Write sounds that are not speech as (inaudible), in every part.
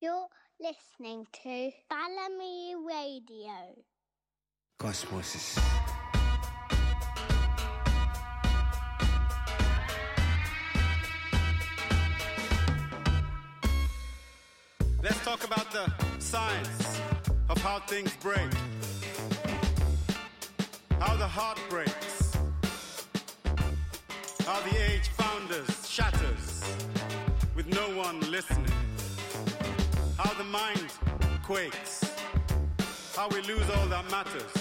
You're listening to Balamii Radio. Cosmosis. Let's talk about the science of how things break. How the heart breaks. How the age founders shatters with no one listening. How the mind quakes. How we lose all that matters.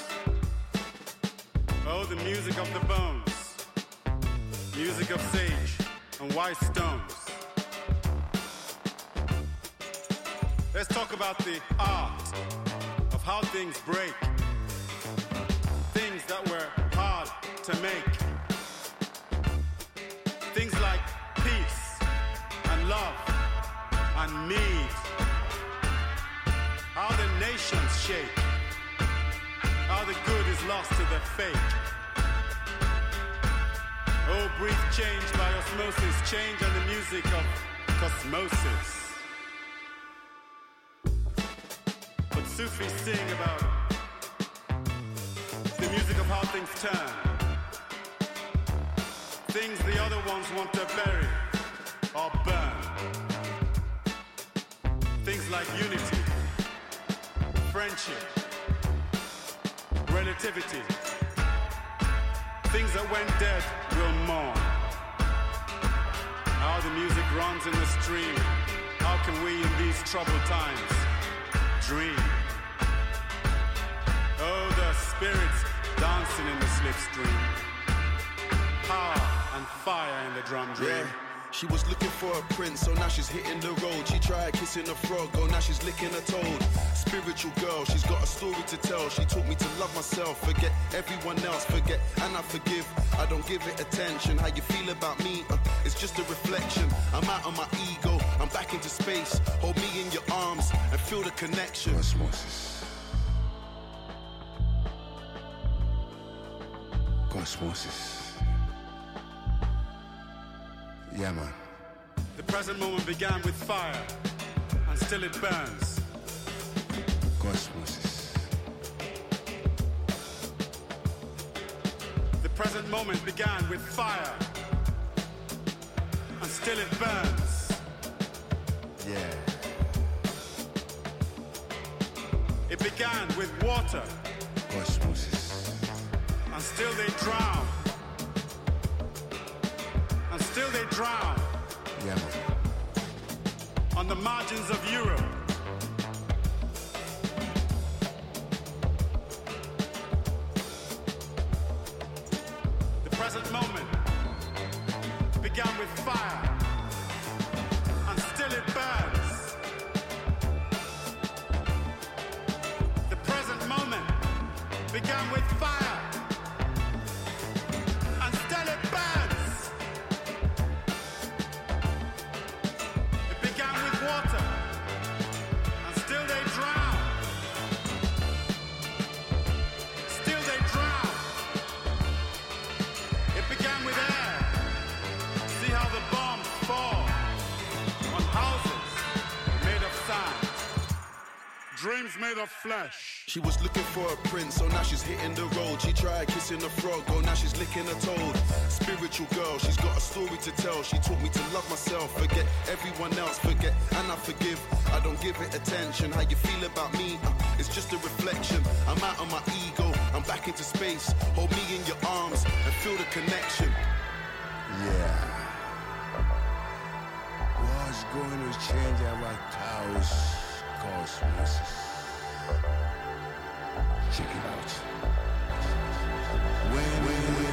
Oh, the music of the bones. Music of sage and white stones. Let's talk about the art of how things break. Things that were hard to make. Things like peace and love and need. Nations shake. How the good is lost to the fake. Oh, breathe change by osmosis. Change on the music of cosmosis. But Sufis sing about the music of how things turn. Things the other ones want to bury or burn. Things like unity, friendship, relativity. Things that went dead will mourn. How the music runs in the stream. How can we in these troubled times dream? Oh, the spirits dancing in the slipstream. Power and fire in the drum dream. Yeah. She was looking for a prince, so now she's hitting the road. She tried kissing a frog, oh now she's licking a toad. Spiritual girl, she's got a story to tell. She taught me to love myself, forget everyone else, forget and I forgive. I don't give it attention. How you feel about me? Uh, it's just a reflection. I'm out of my ego, I'm back into space. Hold me in your arms and feel the connection. Cosmosis. Cosmosis. Yeah, man. The present moment began with fire, and still it burns. Cosmosis. The present moment began with fire, and still it burns. Yeah. It began with water, Cosmosis. and still they drown. And still they drown Yeah, on the margins of Europe. The present moment began with fire, and still it burns. The present moment began with Dreams made of flesh. She was looking for a prince, so now she's hitting the road. She tried kissing a frog, oh now she's licking a toad. Spiritual girl, she's got a story to tell. She taught me to love myself, forget everyone else, forget and I forgive. I don't give it attention. How you feel about me? Uh, it's just a reflection. I'm out of my ego, I'm back into space. Hold me in your arms and feel the connection. Yeah. What's going to change our cows? Cosmosis. Check it out. When, when,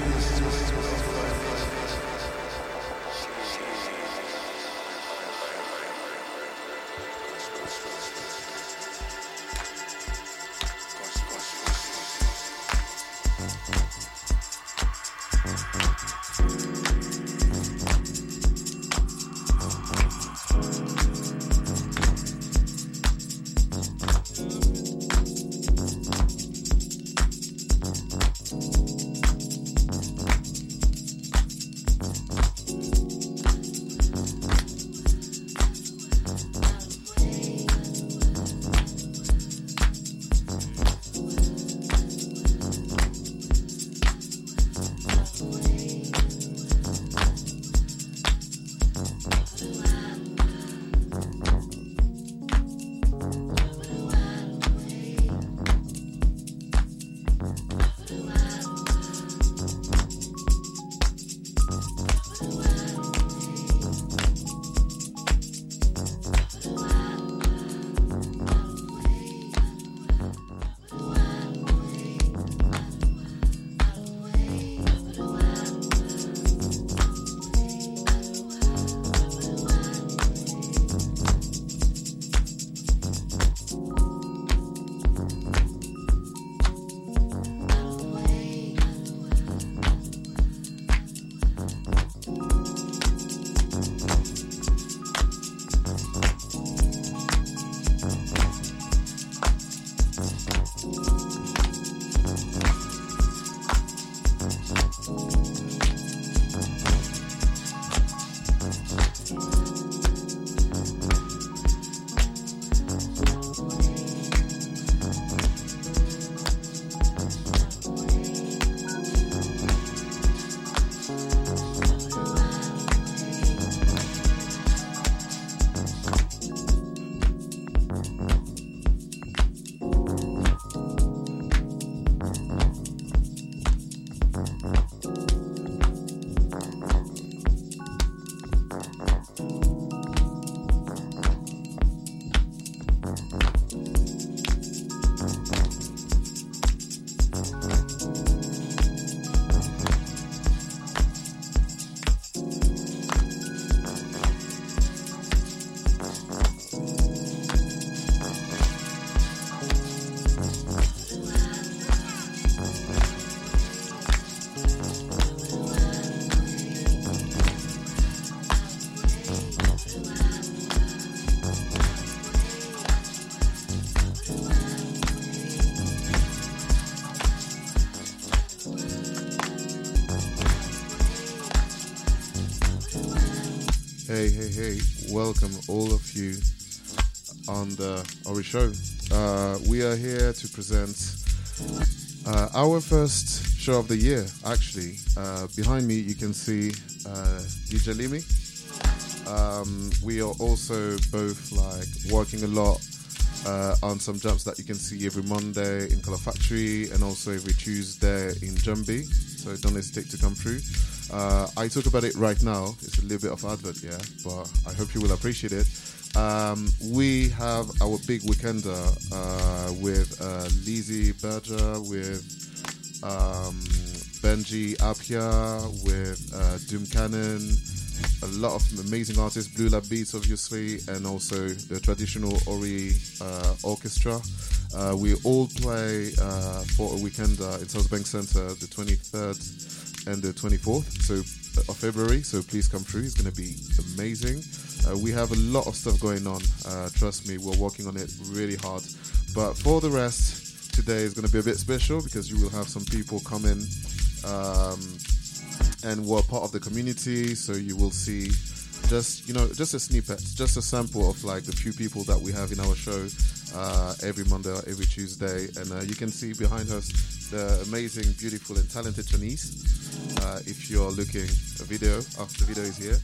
hey, welcome all of you on the Orii Show. Uh, we are here to present uh, our first show of the year, actually. Uh, behind me, you can see uh, DJ Limi. Um, we are also both like working a lot uh, on some jumps that you can see every Monday in Color Factory and also every Tuesday in Jumbi. So don't hesitate to come through. Uh, I talk about it right now. It's a little bit of advert, yeah, but I hope you will appreciate it. Um, we have our big weekender uh, with uh, Lizzie Berger, with um, Benji Apia, with uh, Doom Cannon, a lot of amazing artists, Blue Lab Beats, obviously, and also the traditional Orii uh, orchestra. Uh, we all play uh, for a weekend uh, in South Bank Center, the 23rd and the 24th so uh, of February. So please come through. It's going to be amazing. Uh, we have a lot of stuff going on. Trust me, we're working on it really hard. But for the rest, today is going to be a bit special because you will have some people come in. Um, and we're part of the community. So you will see just you know just a snippet, just a sample of like the few people that we have in our show uh, every Monday or every Tuesday, and uh, you can see behind us the amazing, beautiful, and talented Shanise. Uh, if you're looking a video, oh, the video is here.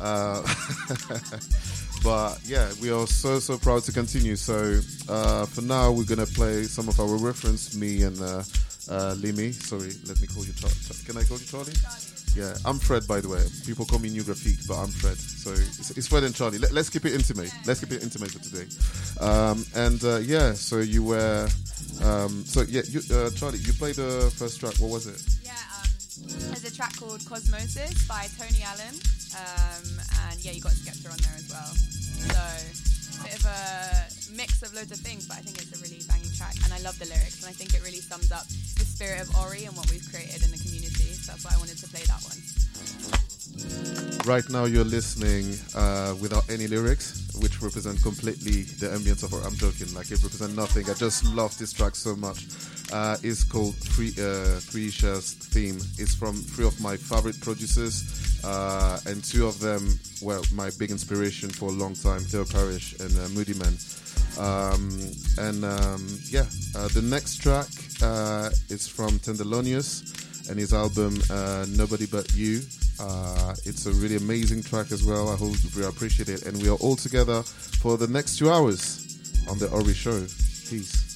Uh, (laughs) but yeah, we are so so proud to continue. So uh, for now, we're gonna play some of our reference, me and uh, uh, Limi. Sorry, let me call you. Char- Can I call you Charlie? Yeah, I'm Fred, by the way. People call me Neue Grafik, but I'm Fred. So it's, it's Fred and Charlie. Let, us keep it intimate. Let's keep it intimate for today. Um, and uh, yeah, so you were, um, so yeah, you, uh, Charlie, you played the first track. What was it? Yeah, um, there's a track called Cosmosis by Tony Allen, um, and yeah, you got Skepta on there as well. So bit of a mix of loads of things, but I think it's a really banging track, and I love the lyrics, and I think it really sums up the spirit of Orii and what we've created in the community. That's why I wanted to play that one. Right now, you're listening uh, without any lyrics, which represent completely the ambience of. Our I'm joking, like it represents nothing. I just love this track so much. Uh, it's called Three uh, Theme. It's from three of my favorite producers, uh, and two of them were my big inspiration for a long time: Theo Parrish and uh, Moodymann. Um, and um, yeah, uh, the next track uh, is from Tenderlonius and his album uh, Nobody But You. Uh, it's a really amazing track as well. I hope we appreciate it. And we are all together for the next two hours on the Orii Show. Peace.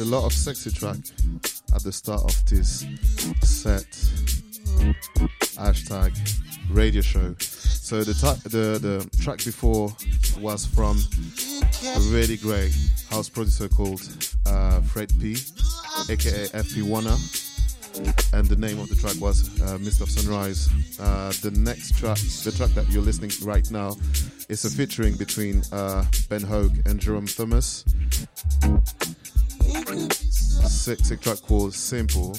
A lot of sexy track at the start of this set. Hashtag radio show. So the ta- the the track before was from a really great house producer called uh, Fred P, aka FP-Oner, and the name of the track was uh, Mist of Sunrise. Uh, the next track, the track that you're listening right now, is a featuring between uh, Ben Hogue and Jerome Thomas. Sick, sick track called Simple.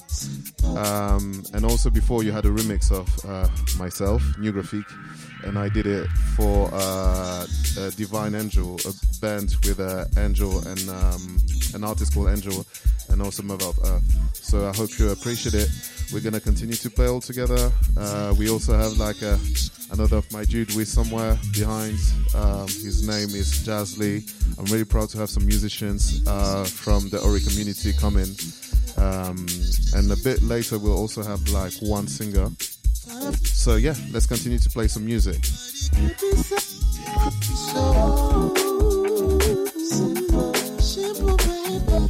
Um, and also before you had a remix of uh, myself, Neue Grafik, and I did it for uh, uh, Divine Angel, a band with uh, Angel and um, an artist called Angel, and also Mother of Earth. So I hope you appreciate it. We're gonna continue to play all together. Uh, we also have like a, another of my dude with somewhere behind. Um, his name is Jazz Lee. I'm really proud to have some musicians uh, from the Orii community coming. Um, and a bit later, we'll also have like one singer. So yeah, let's continue to play some music. Simple, simple, baby.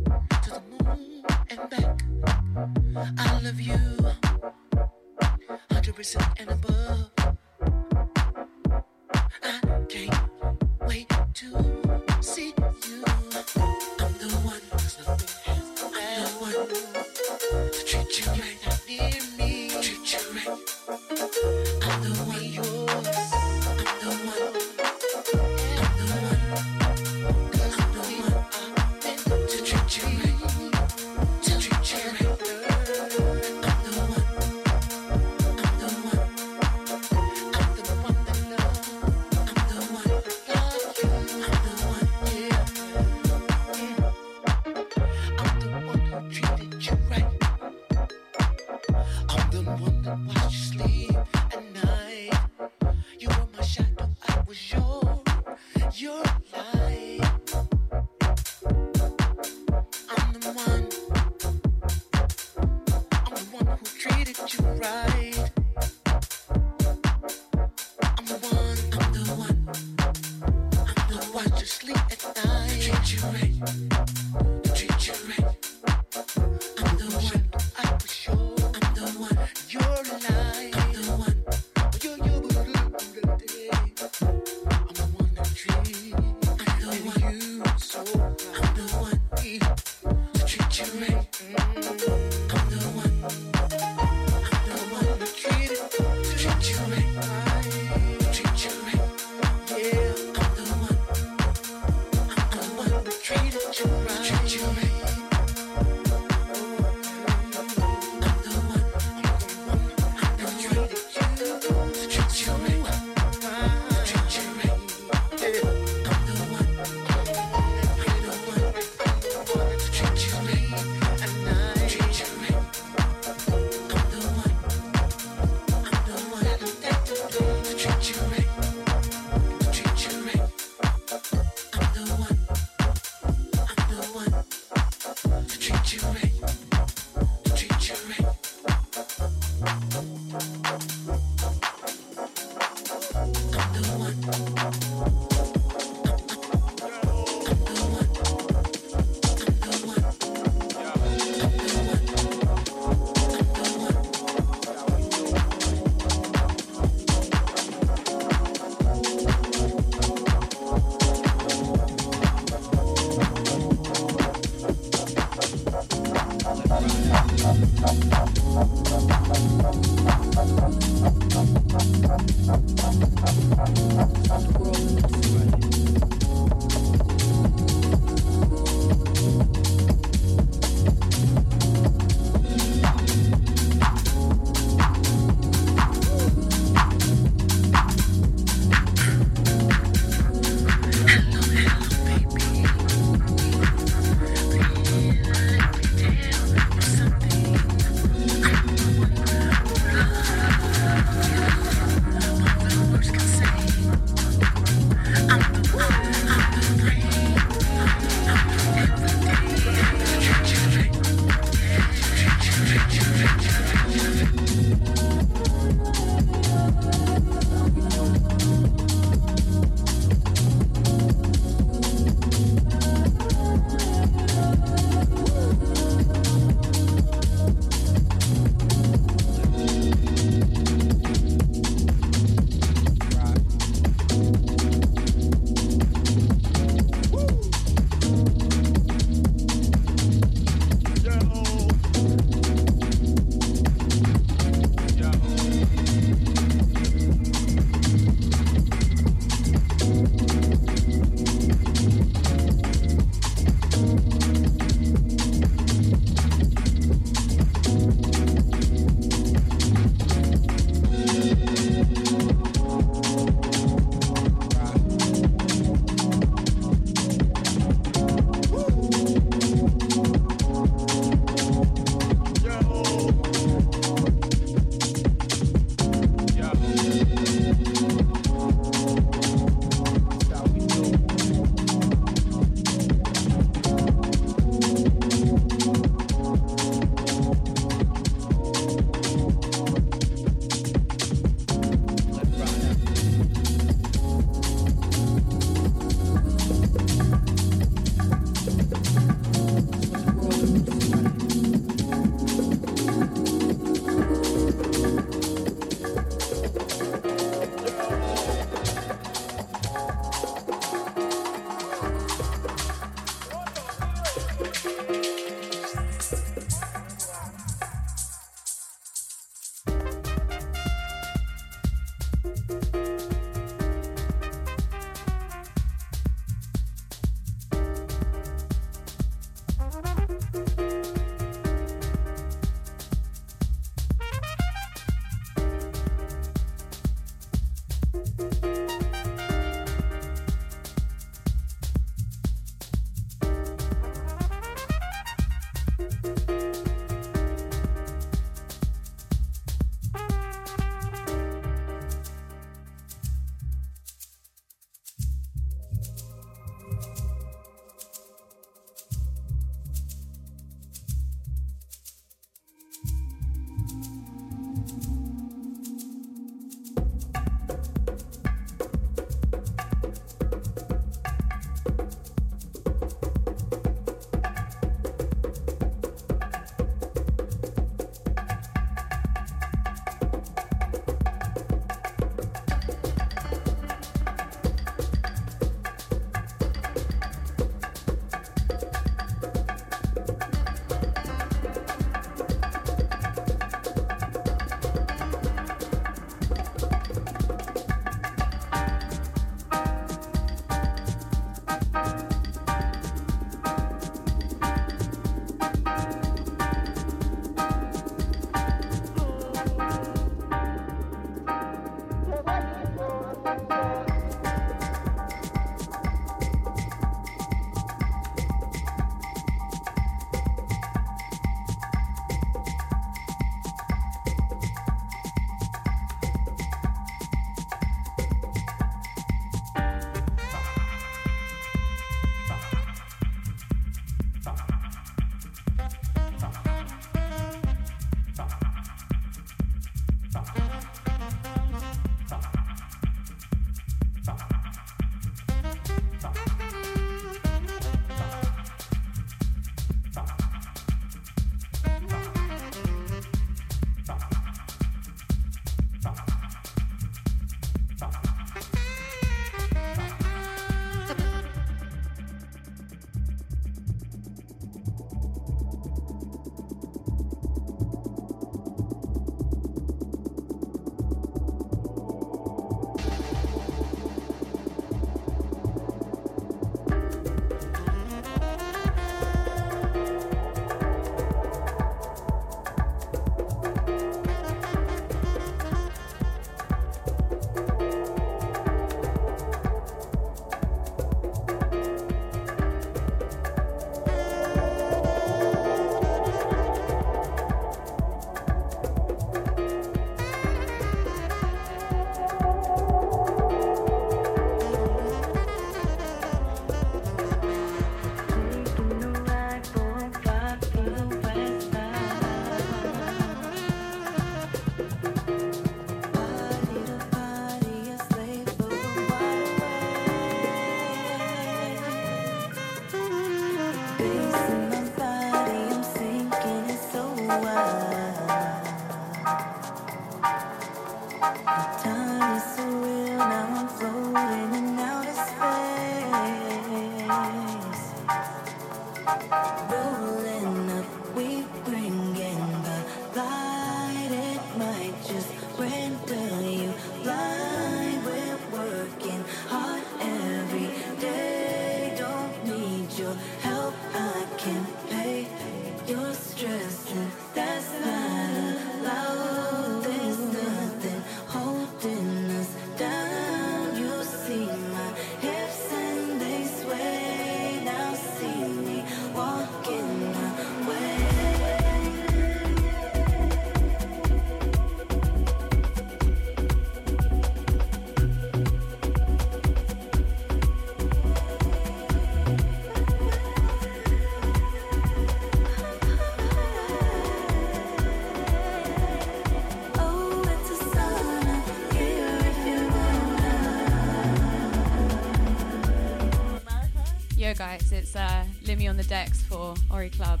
Limi on the decks for Orii Club.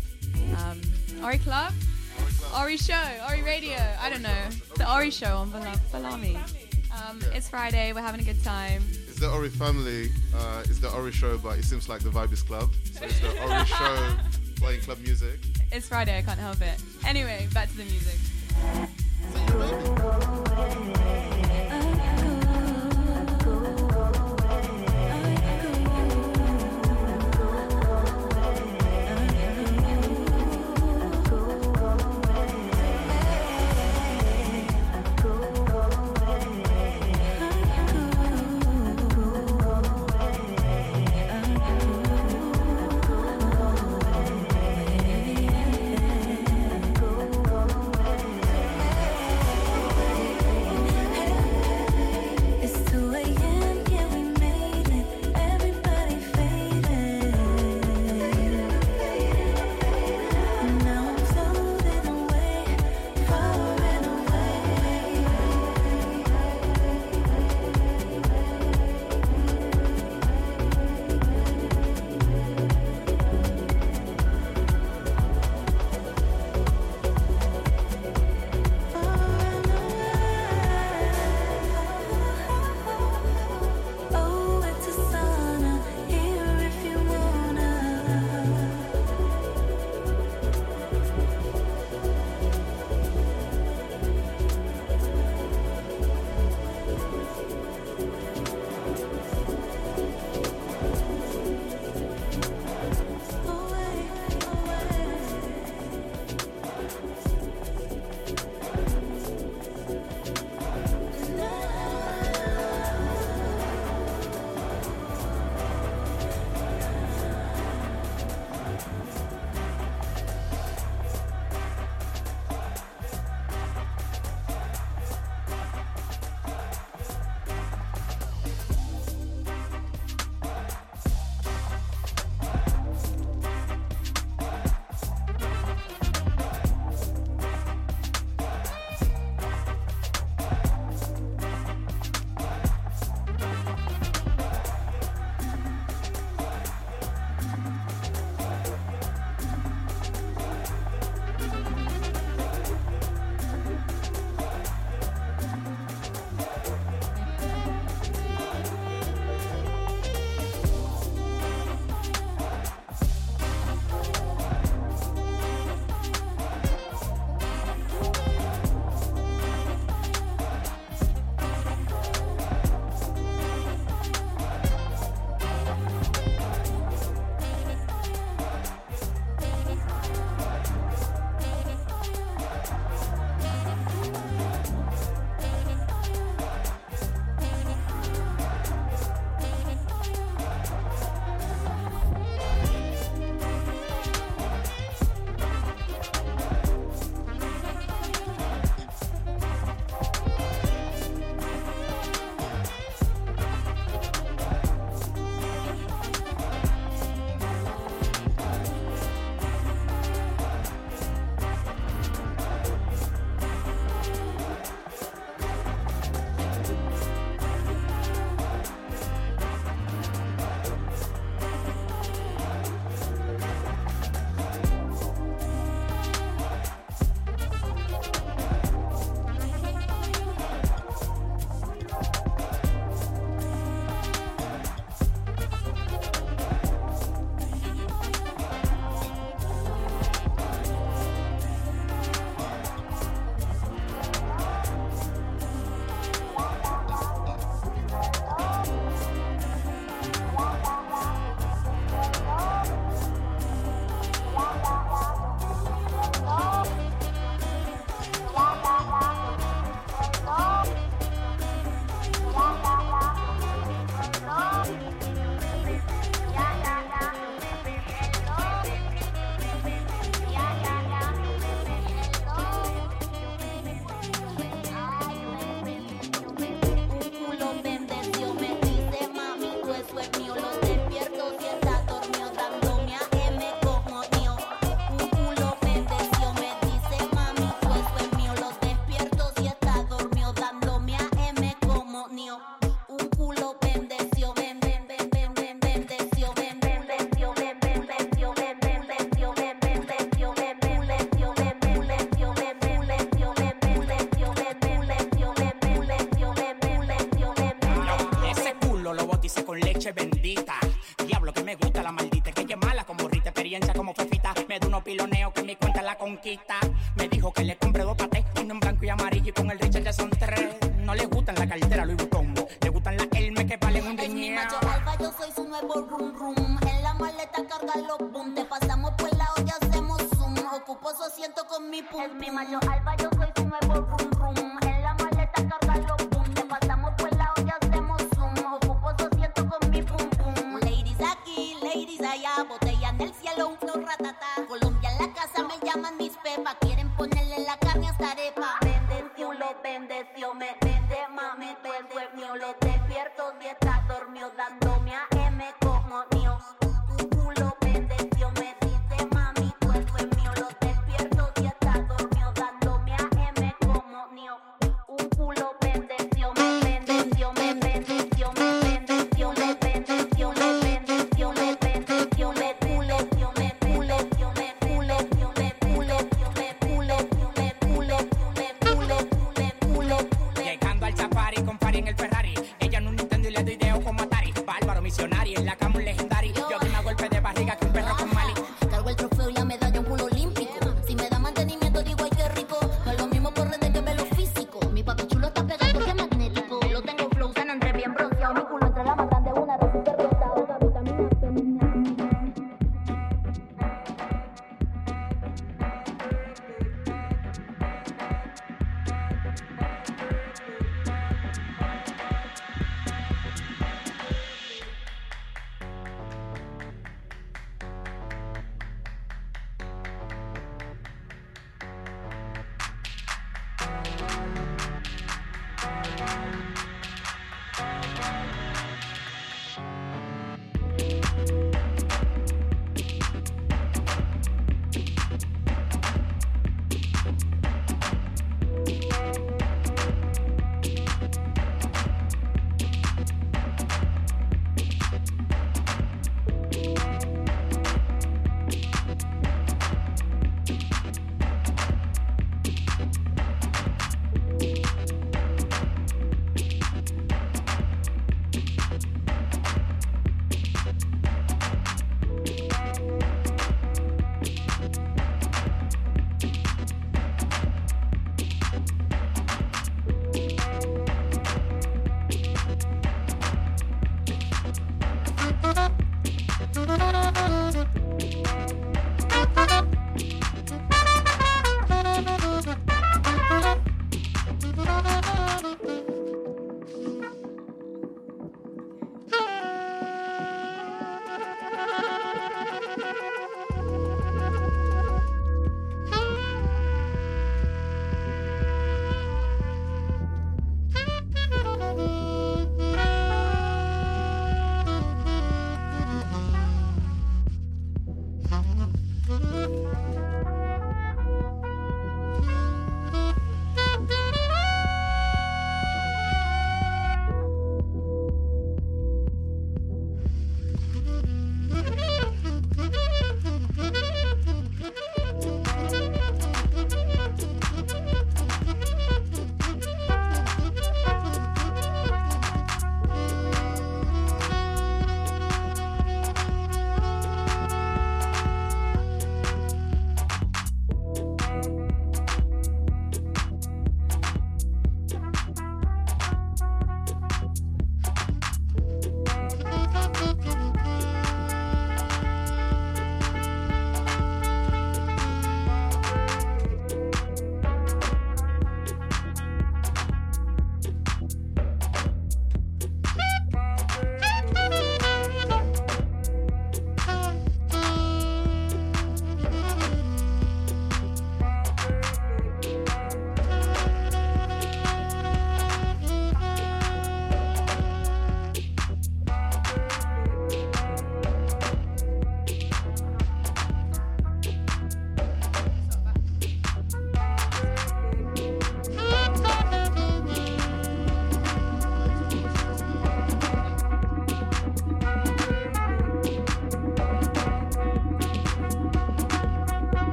Um, Orii Club? Orii Show, Orii Radio. I don't know. The Orii Show on Balamii. Um, it's Friday. We're having a good time. It's the Orii family. Uh, it's the Orii show, but it seems like the vibe is club. So it's the Orii (laughs) show playing club music. It's Friday. I can't help it. Anyway, back to the music.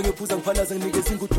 angiphuza ngiphalaza nginikeza ingudo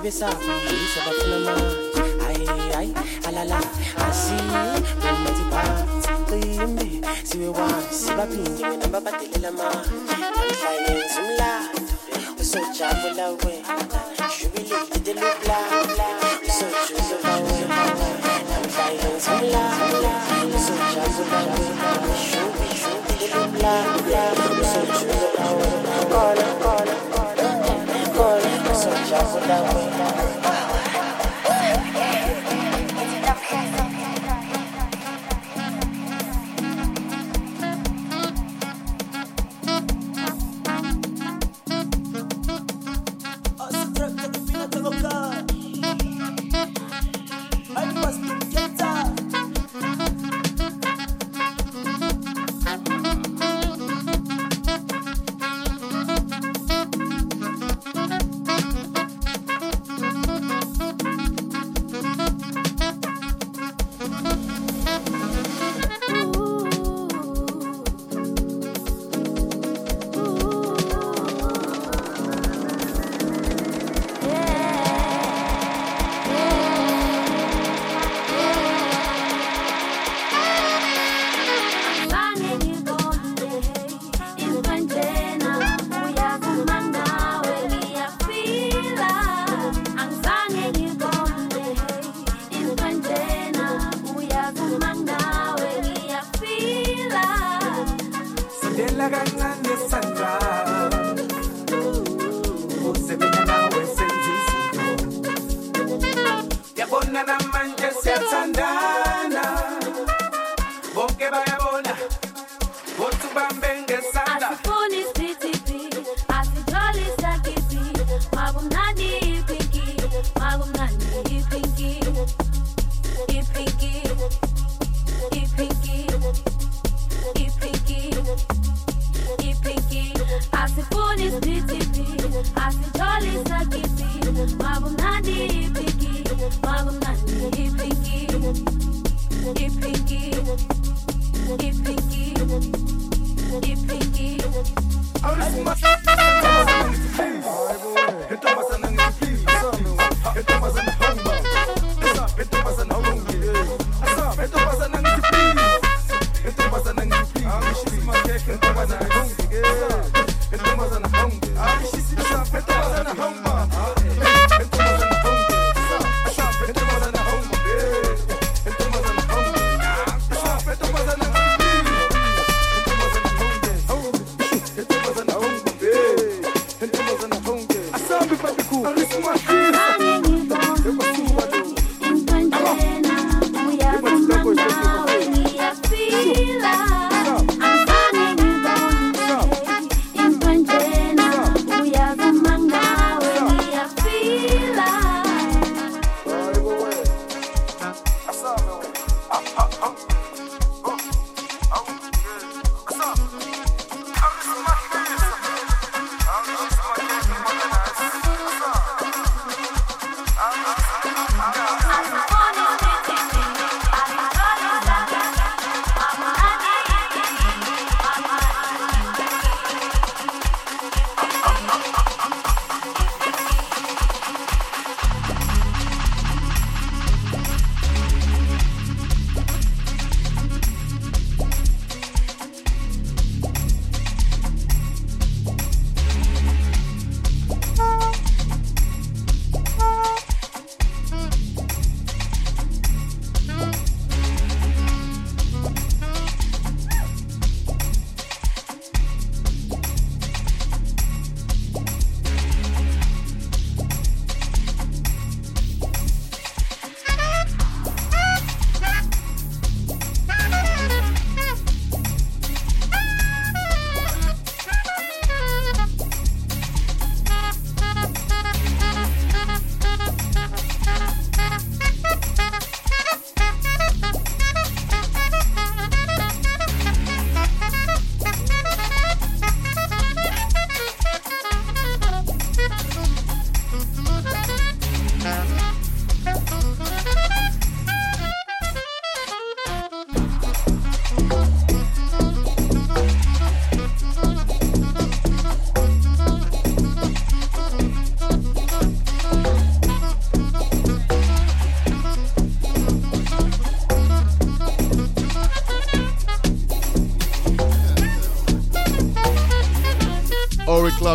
baby sa Isa ba naman Ay ay alala Asi Mama di ba Kuyumbi Siwe wa Siba pingi Wena mbabatele lama Mfanye zumla Usocha mula we Shubili Ide lubla Bla love, we love.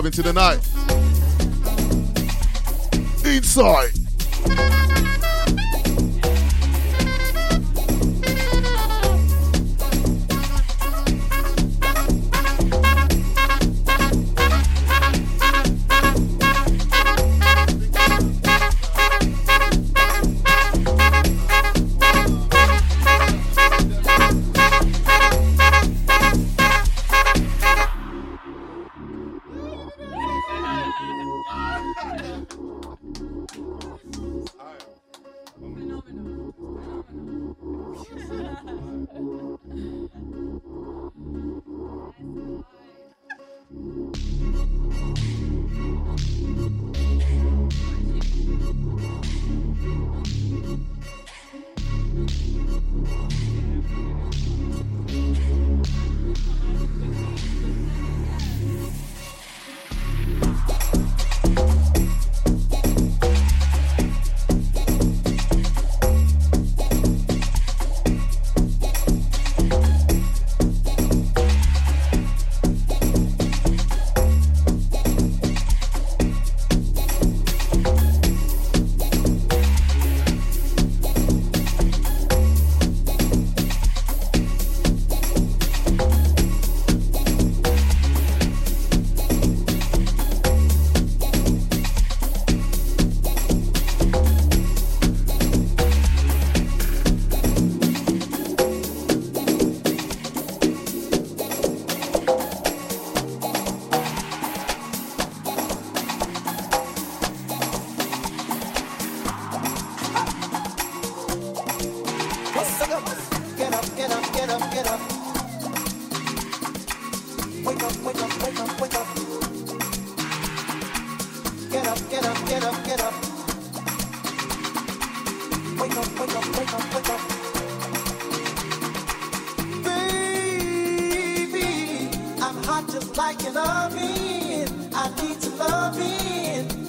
into the night. Inside. I just like an oven. I need to love me.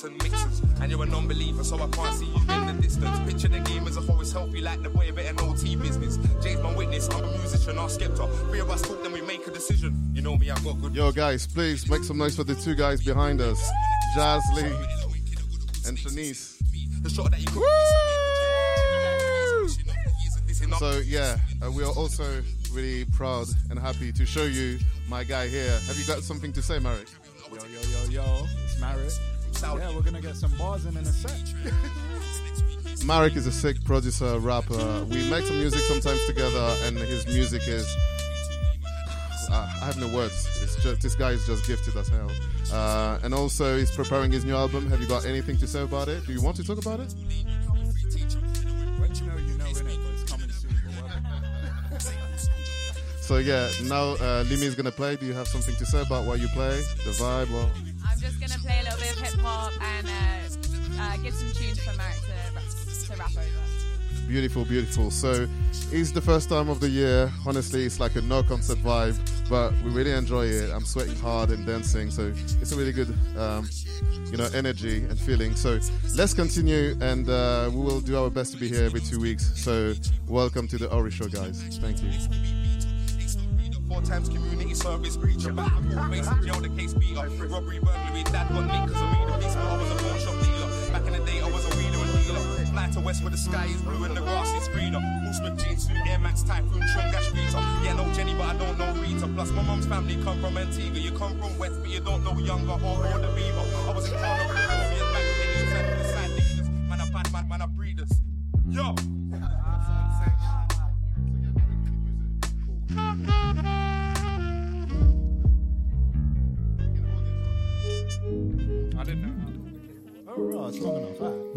Faith and mixers, and you're a non-believer, so I can't see you in the distance. Picture the game as a whole is healthy, like the way of it an OT business. James, my witness, I'm a musician, I'm skeptor. Three of us talk, then we make a decision. You know me, I've got good. Yo, guys, please make some noise for the two guys behind us, Jazz Lee and Shanise. So yeah, uh, we are also really proud and happy to show you my guy here. Have you got something to say, Marek. Gonna get some bars in in a sec. (laughs) Marek is a sick producer, rapper. We make some music sometimes together, and his music is. (sighs) Uh, I have no words. It's just this guy is just gifted as hell. Uh, and also, he's preparing his new album. Have you got anything to say about it? Do you want to talk about it? When you know, you know, innit? But it's coming soon. But what- So yeah, now uh, Limi is gonna play. Do you have something to say about what you play, the vibe, or? Beautiful, beautiful. So it's the first time of the year. Honestly, it's like a no concert vibe, but we really enjoy it. I'm sweating hard and dancing, so it's a really good, um, you know, energy and feeling. So let's continue, and uh, we will do our best to be here every two weeks. So welcome to the Orii Show, guys. Thank you. Four times community service jail, the case. Robbery, burglary, dad got beast, but I was a dealer. Back in the day, I was a. Fly to west where the sky is blue and the grass is greener. Wolfsman jeans, suit, Air Max, Typhoon, Tron, Rita. Yeah, no Jenny, but I don't know Rita. Plus, my mum's family come from Antigua. You come from West, but you don't know Younger or, or the Beaver. I was in Carnival, Caribbean, back then, you fed the side leaders. Man, I bad man, man, I breeders. Yo! I didn't know. Oh, right, it's long enough.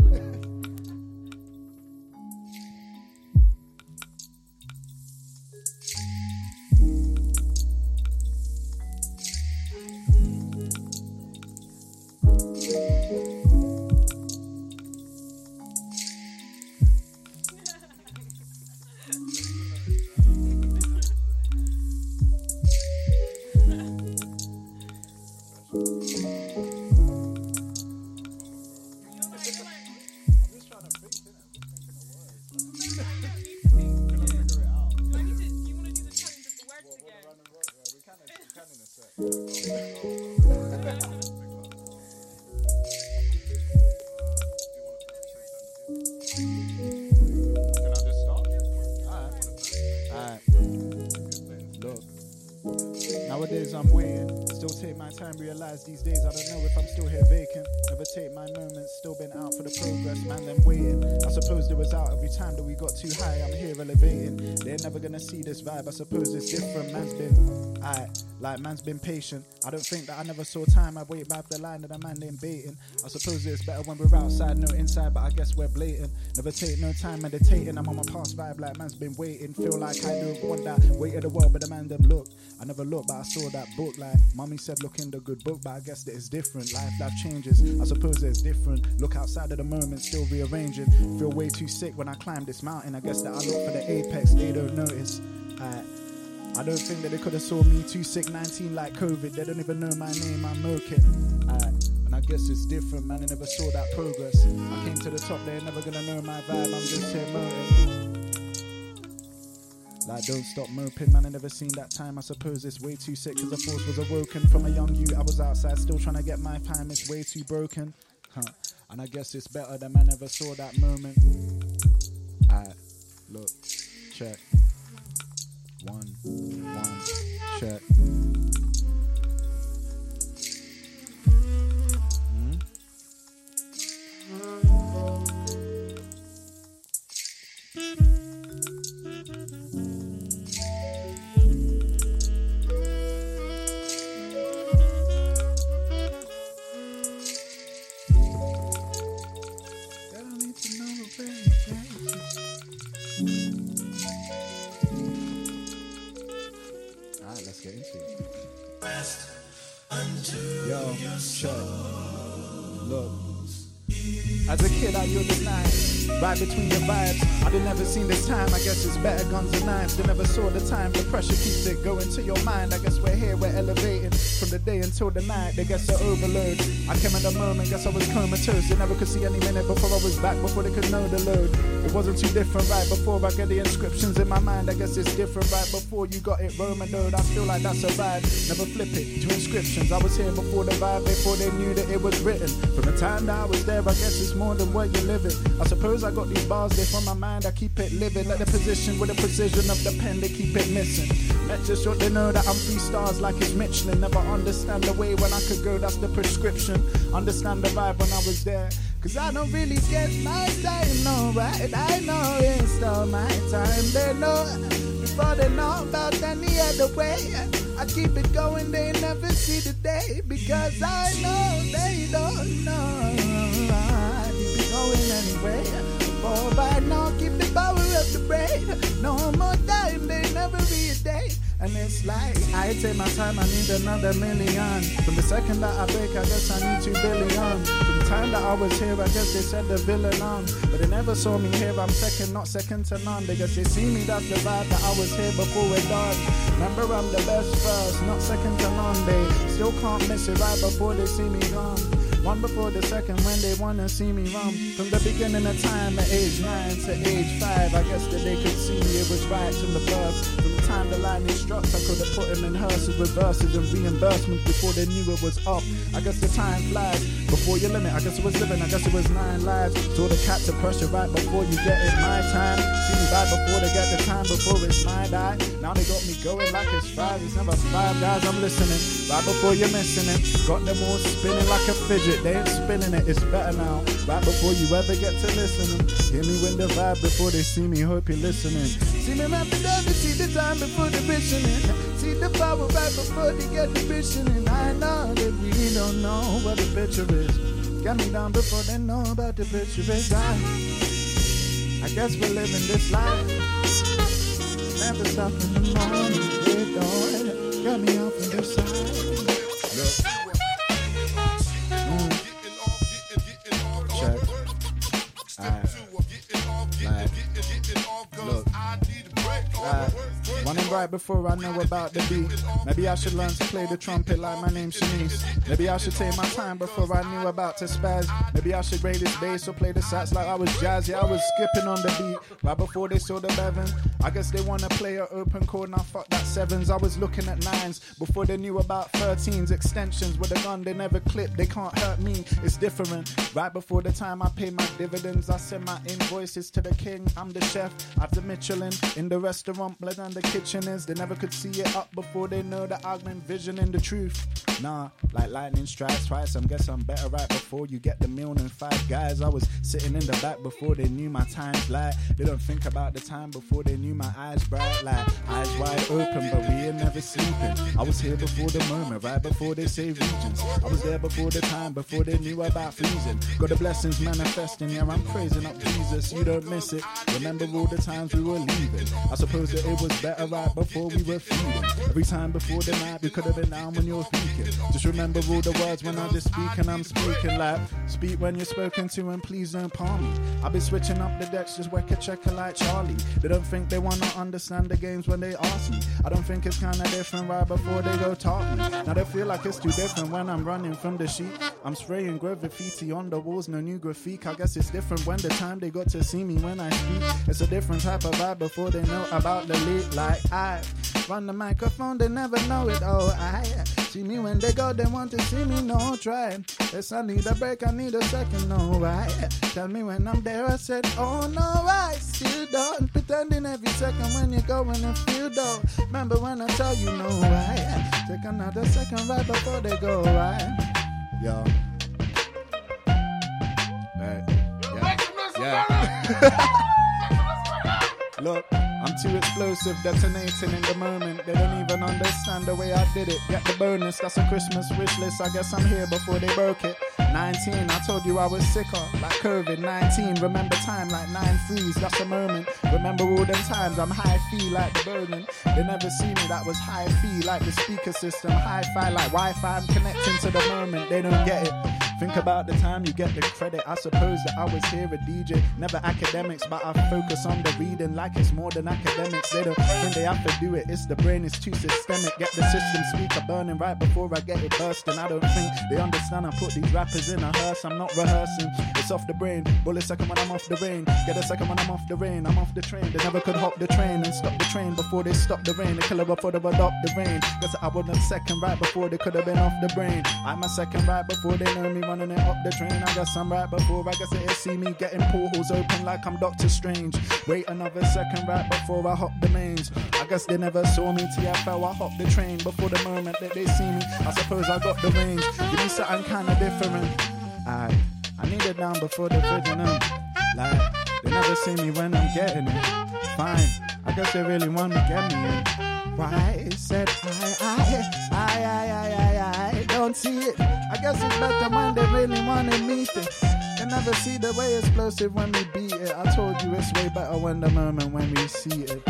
Too high, I'm here elevating. They're never gonna see this vibe, I suppose it's different. Man's been, I like man's been patient. I don't think that I never saw time, I wait by the line that a man ain't baiting. I suppose it's better when we're outside, no inside, but I guess we're blatant. Never take no time meditating, I'm on my past vibe like man's been waiting. Feel like I don't want that weight of the world, but the man them look. I never looked, but I saw that book. Like mommy said, look in the good book, but I guess that it's different. Life, life changes. I suppose it's different. Look outside of the moment, still rearranging. Feel way too sick when I climb this mountain. I guess that I look for the apex, they don't notice. I, I don't think that they could have saw me too sick, 19 like COVID. They don't even know my name, I'm. I, and I guess it's different, man. They never saw that progress. I came to the top, they're never gonna know my vibe. I'm just here moaning. Like, don't stop moping, man. I never seen that time. I suppose it's way too sick because the force was awoken. From a young you, I was outside still trying to get my time. It's way too broken. Huh. And I guess it's better than I never saw that moment. Alright, look, check. One, one, check. Hmm? Look. As a kid, I used the night, right between the vibes. I did never seen this time. I guess it's better guns and knives. They never saw the time. The pressure keeps it going to your mind. I guess we're here, we're elevating from the day until the night. They guess the overload. I came in the moment, guess I was comatose. They never could see any minute before I was back, before they could know the load. It wasn't too different right before I get the inscriptions in my mind. I guess it's different right before you got it Roman road. I feel like that's a vibe. Never flip it to inscriptions. I was here before the vibe, before they knew that it was written. From the time that I was there, I guess it's more than what you're living. I suppose I got these bars there from my mind, I keep it living. Like the position with the precision of the pen, they keep it missing. Let's just short they know that I'm three stars like it's Michelin. Never understand the way when I could go, that's the prescription. Understand the vibe when I was there. Cause I don't really get my time, no, right? I know it's all my time. They know before they know about any other way. I keep it going, they never see the day. Because I know they don't know. For by now, keep the power of the brain. No more time, they never be a day. And it's like, I take my time, I need another million. From the second that I break, I guess I need two billion. From the time that I was here, I guess they said the villain on. But they never saw me here, I'm second, not second to none. They guess they see me, that's the vibe that I was here before we're done. Remember, I'm the best first, not second to none. They still can't miss it right before they see me gone. One before the second when they wanna see me run. From the beginning of time at age nine to age five, I guess that they could see it was right from the birth. From the time the lightning struck, I could have put him in hearses with verses and reimbursements before they knew it was up. I guess the time flies before your limit. I guess it was living, I guess it was nine lives. Saw the cat to pressure right before you get it my time. Right before they get the time before it's my die. Now they got me going like it's five. It's number five guys, I'm listening. Right before you're missing it. Got them all spinning like a fidget. They ain't spinning it, it's better now. Right before you ever get to listening. Hear me win the vibe before they see me, hope you're listening. See me up and see the time before the visioning. See the power right before they get the visioning. I know that we don't know what the picture is. Get me down before they know about the picture is. I, I guess we're living this life. Never stop in the morning. Don't get me off on this side. Check. Alright. Like, look. Right before I know about the beat. Maybe I should learn to play the trumpet like my name's Shanise. Maybe I should take my time before I knew about to spaz. Maybe I should raise this bass or play the sax like I was jazzy. I was skipping on the beat right before they saw the Bevan. I guess they wanna play an open chord and I fuck that sevens. I was looking at nines before they knew about 13s. Extensions with a gun they never clip. They can't hurt me. It's different. Right before the time I pay my dividends, I send my invoices to the king. I'm the chef. I've the Michelin in the restaurant. Blood on the kitchen is. They never could see it up before they know the augment vision and the truth. Nah, like lightning strikes twice. I guess I'm better right before you get the meal than five guys. I was sitting in the back before they knew my time's light. They don't think about the time before they knew my eyes bright, like eyes wide open, but we ain't never sleeping. I was here before the moment, right before they say regions. I was there before the time, before they knew about freezing. Got the blessings manifesting, yeah, I'm praising up Jesus. You don't miss it. Remember all the times we were leaving. I suppose that it was better before we were feeding. Every time before the night, we could have been down when you're speaking. Just remember all the words when I just speak and I'm speaking like speak when you're spoken to and please don't palm me. I've been switching up the decks, just whack a checker like Charlie. They don't think they wanna understand the games when they ask me. I don't think it's kinda different right before they go talk me. Now they feel like it's too different when I'm running from the sheet. I'm spraying graffiti on the walls, no new graffiti. I guess it's different when the time they got to see me when I speak. It's a different type of vibe before they know about the lead. Like I run the microphone, they never know it. Oh, I see me when they go, they want to see me. No try. Yes, I need a break, I need a second. No, right? Tell me when I'm there. I said, Oh no, I still don't pretending every second when you're going and feel though. Remember when I tell you no, right? Take another second right before they go, right? Yo. Right. Yeah. yeah. (laughs) Look, I'm too explosive, detonating in the moment. They don't even understand the way I did it. Get the bonus, that's a Christmas wish list. I guess I'm here before they broke it. 19, I told you I was sicker, like COVID 19. Remember time like nine nine threes, that's a moment. Remember all them times I'm high fee like the burden. They never see me, that was high fee like the speaker system. Hi fi like Wi Fi, I'm connecting to the moment. They don't get it. Think about the time you get the credit. I suppose that I was here a DJ, never academics, but I focus on the reading like it's more than academics. They don't think they have to do it, it's the brain is too systemic. Get the system speaker burning right before I get it bursting. I don't think they understand. I put these rappers in a hearse, I'm not rehearsing. It's off the brain. Bullet second when I'm off the rain. Get a second when I'm off the rain. I'm off the train. They never could hop the train and stop the train before they stop the rain. They kill her before they adopt the rain. Guess I wasn't second right before they could have been off the brain. I'm a second right before they know me running it up the train. I guess I'm right before. I guess they see me getting portals open like I'm Doctor Strange. Wait another second right before I hop the mains. I guess they never saw me. TFL, I hopped the train before the moment that they see me. I suppose I got the range. Give me something kind of different. I, I need it down before the vision. Like, they never see me when I'm getting it. Fine, I guess they really want to get me. Why said I, I, I, I, I, I, I don't see it. I guess it's better when they really want to meet. They never see the way explosive when we beat it. I told you it's way better when the moment when we see it.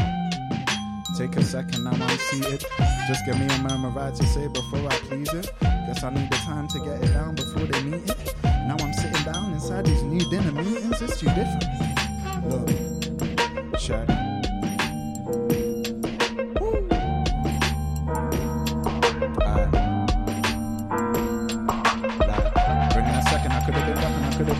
Take a second, I'm seated. Just give me a moment right to say before I please it. Guess I need the time to get it down before they meet it. Now I'm sitting down inside these new dinner meetings, it's too different. Look, check.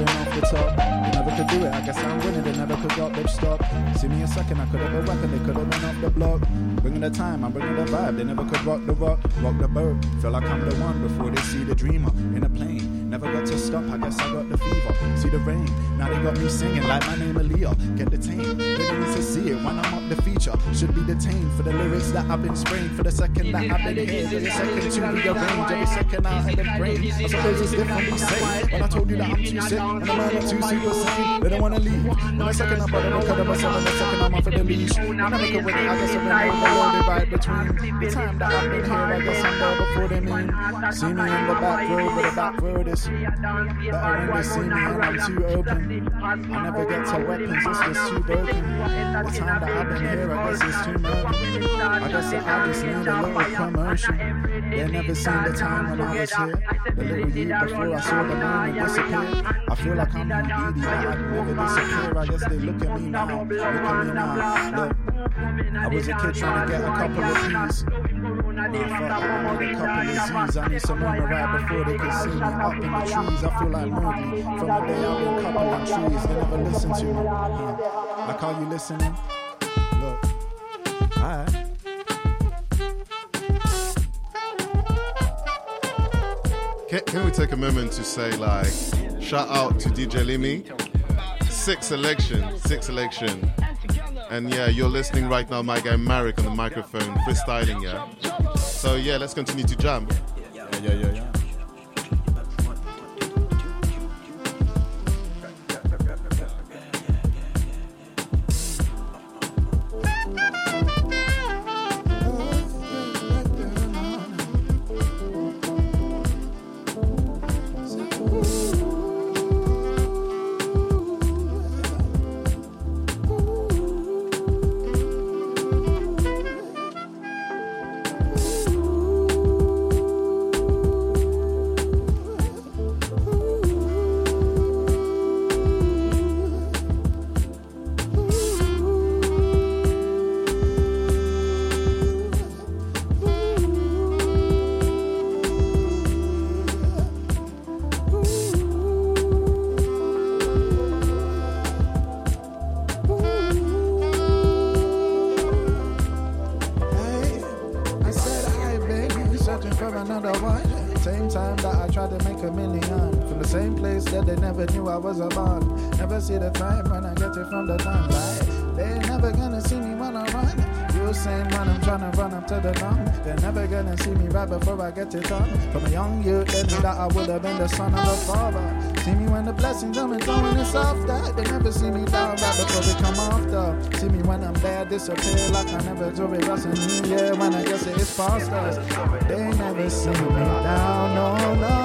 Off the top. They never could do it, I guess I'm winning, they never could drop, they've stopped. See me a second, I could have been rapping, they could have been off the block. Bringing the time, I'm bringing the vibe, they never could rock the rock, rock the boat. Feel like I'm the one before they see the dreamer in a plane. Never got to stop, I guess I got the fever. See the rain, now they got me singing like my name Aaliyah. Get tame, they need to see it when I'm up the feature. Should be detained for the lyrics that I've been spraying. For the second that I've been here, the second to rearrange. Every second out in the brain. I suppose it's different, we say. When I told you that I'm too sick, and I'm not too super sane, they don't wanna leave. When the second I'm on the record myself, and the second I'm off of the leash. I never could win it, I guess I'm in the loaded right between. The time that I've been here, I guess I'm there before they mean. See me in the back row, but the back road is better when they see me, I'm too open. I never get to weapons, it's just too broken. The time that I've been here, I guess it's too murky. I guess that I just need a little promotion. They never seen the time when I was here. The little year before I saw the moment disappear. I feel like I'm Houdini, but I'd never disappear. I guess they look at me now, look at me now. Look, I was a kid trying to get a couple of keys. A couple of Z's. I need some more right before they can see me up in the trees. I feel like Mowgli. From the day I've been coupling trees, they never listen to me. Yeah. Like, are you listening? Look, alright. Can, can we take a moment to say, like, shout out to DJ Limi? Six selection, six selection. And yeah, you're listening right now, my guy Marek on the microphone, freestyling, yeah? So yeah, let's continue to jam. Yeah, yeah, yeah, yeah. From a young youth, they knew that I would have been the son of the father. See me when the blessings and throwing it softer. They never see me down right before they come after. See me when I'm bad, disappear like I never do it. That's a new year when I guess it is past us. They never see me down, no, no,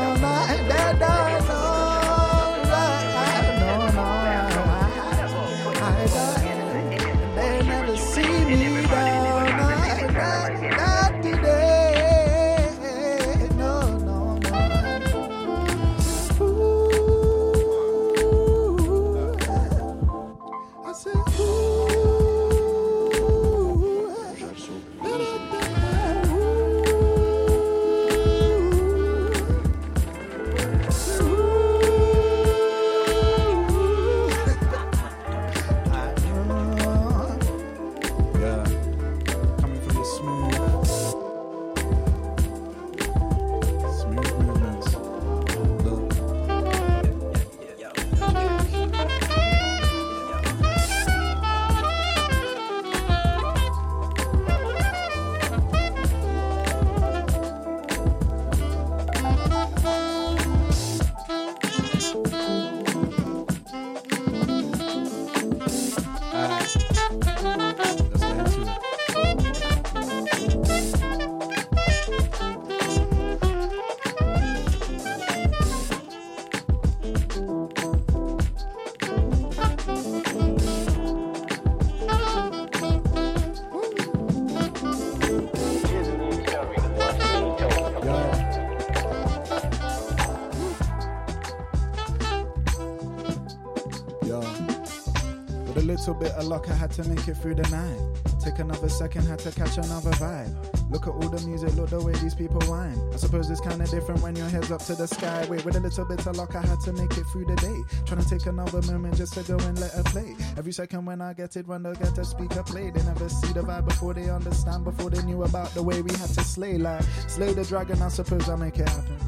I had to make it through the night. Take another second, had to catch another vibe. Look at all the music, look the way these people whine. I suppose it's kinda different when your head's up to the sky. Wait, with a little bit of luck, I had to make it through the day. Trying to take another moment just to go and let her play. Every second when I get it, when they get a speaker play, they never see the vibe before they understand, before they knew about the way we had to slay. Like, slay the dragon, I suppose I make it happen.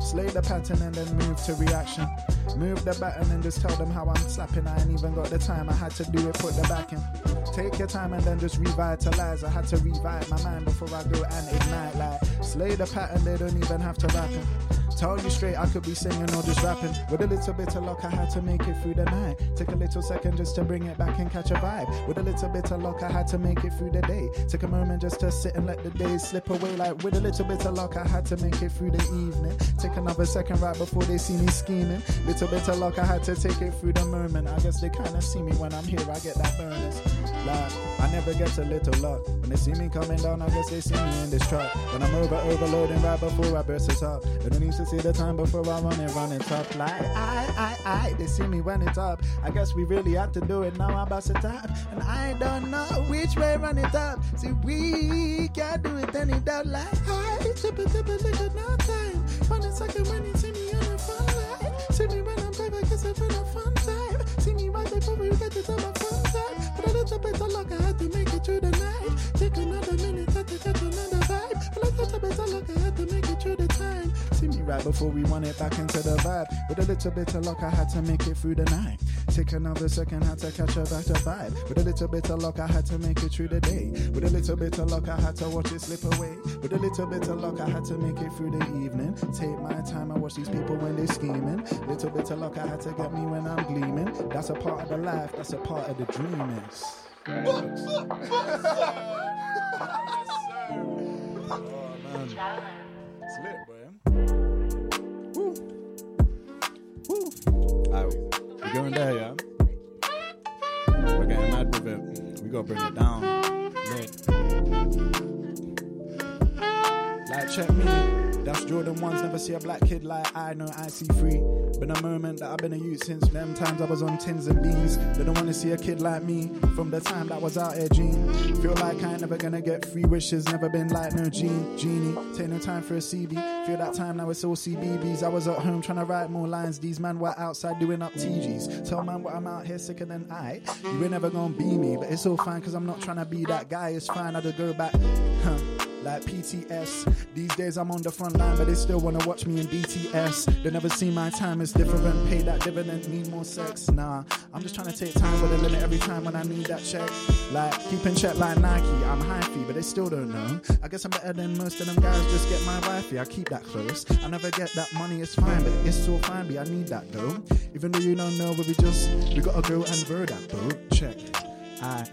Slay the pattern and then move to reaction. Move the baton and just tell them how I'm slapping. I ain't even got the time. I had to do it, put the back in. Take your time and then just revitalize. I had to revive my mind before I go and ignite. Like slay the pattern, they don't even have to rap it. Tell you straight, I could be singing or just rapping. With a little bit of luck, I had to make it through the night. Take a little second just to bring it back and catch a vibe. With a little bit of luck, I had to make it through the day. Take a moment just to sit and let the days slip away. Like with a little bit of luck, I had to make it through the evening. Take another second right before they see me scheming. Little bit of luck, I had to take it through the moment. I guess they kinda see me when I'm here, I get that bonus. Like, I never get a little luck. When they see me coming down, I guess they see me in this truck. When I'm over overloading right before I burst it up. They don't need to see the time before I run it, run it up. Like, I, I, I, they see me when it's up. I guess we really have to do it now, I'm about to tap. And I don't know which way run it up. See, we can't do it any doubt. Like, I, chippa, chippa, little no time. One second when you see me on a fun line. See me when I'm back, I guess I'm a fun time. See me right before we get to my fun time. But a little bit of luck, I had to make it through the night. Take another minute, had to get another vibe. But a little bit of luck, I had to make right before we run it back into the vibe. With a little bit of luck, I had to make it through the night. Take another second, had to catch a better vibe. With a little bit of luck, I had to make it through the day. With a little bit of luck, I had to watch it slip away. With a little bit of luck, I had to make it through the evening. Take my time, I watch these people when they're scheming. Little bit of luck, I had to get me when I'm gleaming. That's a part of the life, that's a part of the dream. Is. (laughs) Oh man, we're going there, yeah. We're getting mad with it. We gotta bring it down. Look. Like, check me. That's Jordan ones. Never see a black kid like I know I see free. Been a moment that I've been a youth since them times I was on tins and beans. They don't wanna see a kid like me from the time that was out here, Gene. Feel like I ain't never gonna get free wishes. Never been like no Gene, Genie. Take no time for a CV. Feel that time now it's all CBBS. I was at home trying to write more lines. These man were outside doing up TGs. Tell man what I'm out here sicker than I. You ain't never gonna be me, but it's all fine cause I'm not trying to be that guy. It's fine, I just go back. Huh like PTS. These days I'm on the front line, but they still wanna watch me in BTS. They never see my time is different. Pay that dividend, need more sex. Nah, I'm just trying to take time with a limit every time when I need that check. Like keeping check like Nike, I'm high fee, but they still don't know. I guess I'm better than most of them guys. Just get my wifey, I keep that close. I never get that money, it's fine, but it's so fine. But I need that though. Even though you don't know where we just we gotta go and grow that though. Check. I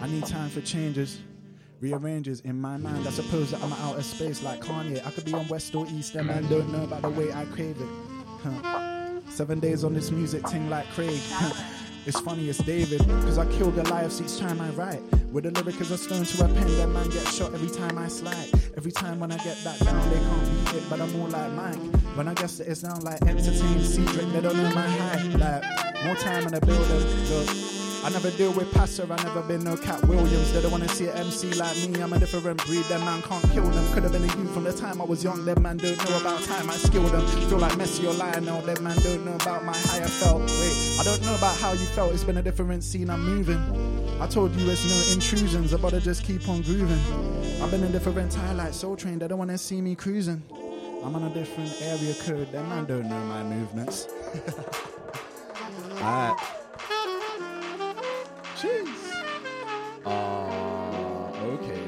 I need time for changes rearranges in my mind. I suppose that I'm out of space like Kanye. I could be on West or East, and man don't know about the way I crave it. Huh. Seven days on this music thing like Craig. It's funny, it's David, cause I kill Goliath each time I write. With the lyric as a stone to a pen, that man gets shot every time I slide. Every time when I get that down, they can't beat it, but I'm more like Mike. When I guess that it's now like entertain Cedric, they don't know my height. Like, more time in the building, look. I never deal with passer, I never been no Katt Williams. They don't wanna see an MC like me, I'm a different breed. Them man can't kill them. Could have been a you from the time I was young. Them man don't know about time I skill them. Feel like Messi or Lionel. Them man don't know about my higher felt. Wait, I don't know about how you felt. It's been a different scene, I'm moving. I told you it's no intrusions, I better just keep on grooving. I've been in different tie like Soul Train, they don't wanna see me cruising. I'm on a different area code, them man don't know my movements. (laughs) Alright. Jeez. Ah, okay.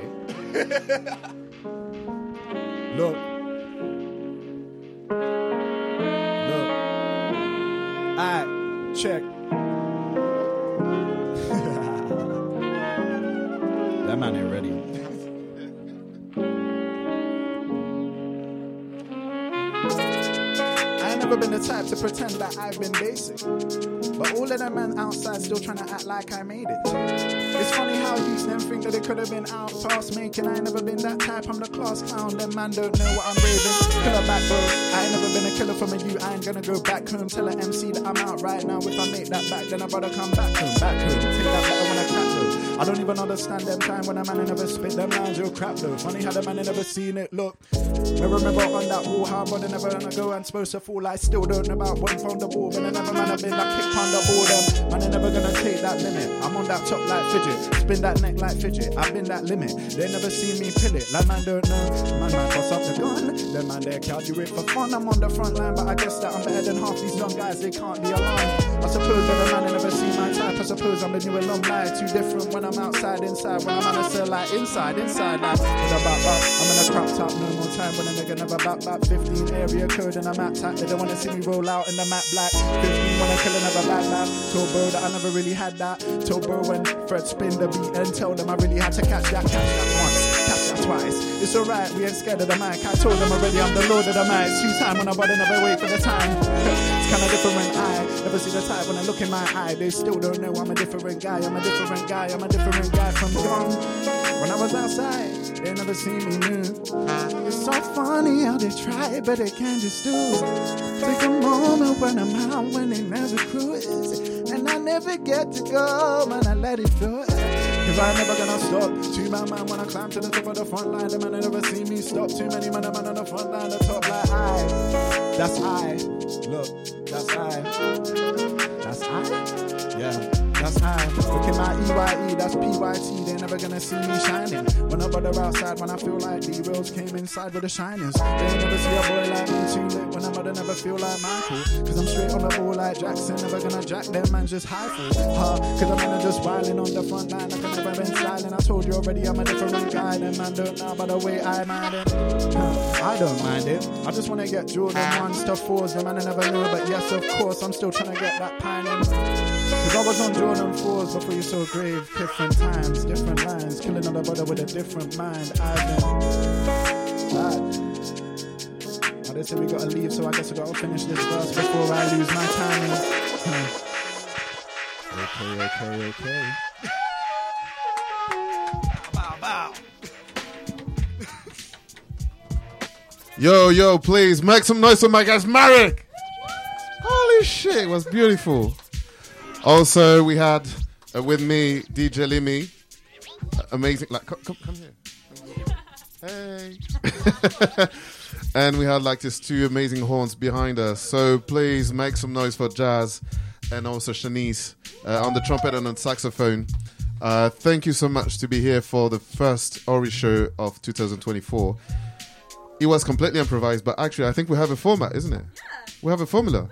(laughs) Look. Look. Alright, check. (laughs) that man ain't ready. Never been the type to pretend that I've been basic. But all of them man outside still trying to act like I made it. It's funny how youths them think that it could have been out past making. I ain't never been that type, I'm the class clown. Them man don't know what I'm raving. Killer back, bro. I ain't never been a killer from a you. I ain't gonna go back home. Tell an MC that I'm out right now. If I make that back, then I better come back home. Back home. Take that better when I though. I don't even understand them time when a man never spit them lines. Yo, crap though. Funny how the man never seen it. Look, I remember on that wall how but I never gonna go and supposed to fall. I still don't know about one from the ball, but I never man have been like kicked on the border. Um, man ain't never gonna take that limit. I'm on that top like fidget, spin that neck like fidget. I've been that limit. They never seen me pill it. Like man don't know. Man might bust up the gun. Them man they can't do it for fun. I'm on the front line, but I guess that I'm better than half these young guys. They can't be alarmed. I suppose that a man never seen my type. I suppose I'm the new alumni. Too different when I'm outside, inside. When I'm on a cell like inside, inside. Like back back. I'm in a crop top, no more time. When a nigga never back back. 15 area code and I'm at tap. They don't wanna see me roll out in the matte black. 15 when I kill another bad lad. Told bro that I never really had that. Told bro when Fred spin the beat and tell them I really had to catch that, catch that twice. It's alright, we ain't scared of the mic. I told them already I'm the lord of the mic. Two time when nobody never wait for the time. it's kinda different. I never see the type when I look in my eye. They still don't know I'm a different guy. I'm a different guy. I'm a different guy from young. When I was outside, they never see me new. It's so funny how they try, but they can't just do. Take a moment when I'm out when they never cruise. And I never get to go, man, I let it it. Cause I'm never gonna stop. Two man, man, when I climb to the top of the front line, the man they never see me stop. Too many man, man on the front line, the top like I. That's I. Look, that's I. That's I. Yeah. That's I. Look at my EYE, that's PYT. They're never gonna see me shining. When bother outside, when I feel like the Rose came inside with the shiners. They never see a boy like me too lit. When I'm mother never feel like Michael. Cause I'm straight on the ball like Jackson. Never gonna jack them, man, just high for. Huh? Cause man are just wilding on the front line. Like I never been styling. I told you already, I'm a different guy. Them man don't know by the way I mind it. I don't mind it. I just wanna get Jordan ones to fours. The man I never knew, but yes, of course, I'm still trying to get that pine in. Cause I was on Jordan 4s before you saw grave. Different times, different lines. Killing another brother with a different mind. I've been bad. Now they say we gotta leave, so I guess I gotta finish this verse before I lose my time. okay, okay, okay. Bow, (laughs) bow. Yo, yo, please make some noise for my guys, Marek. Holy shit, it was beautiful. Also, we had uh, with me DJ Limi. Uh, amazing. Like, come, come, come here. Hey. (laughs) and we had like these two amazing horns behind us. So please make some noise for Jazz and also Shanise uh, on the trumpet and on saxophone. Uh, thank you so much to be here for the first Orii show of 2024. It was completely improvised, but actually, I think we have a format, isn't it? We have a formula.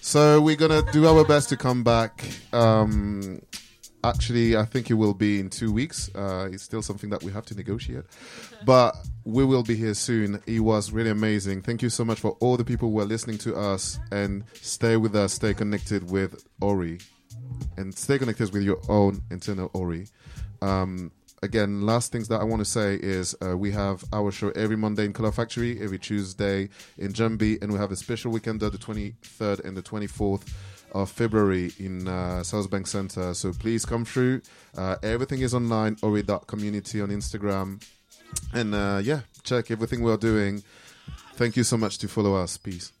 So we're gonna do our best to come back. Um, actually, I think it will be in two weeks. Uh, it's still something that we have to negotiate, but we will be here soon. It was really amazing. Thank you so much for all the people who are listening to us and stay with us, stay connected with Orii, and stay connected with your own internal Orii. Um, again, last things that I want to say is uh, we have our show every Monday in Color Factory, every Tuesday in Jumbi, and we have a special weekend the 23rd and the 24th of February in uh, South Bank Center. So please come through. Uh, everything is online, orii.community on Instagram. And uh, yeah, check everything we're doing. Thank you so much to follow us. Peace.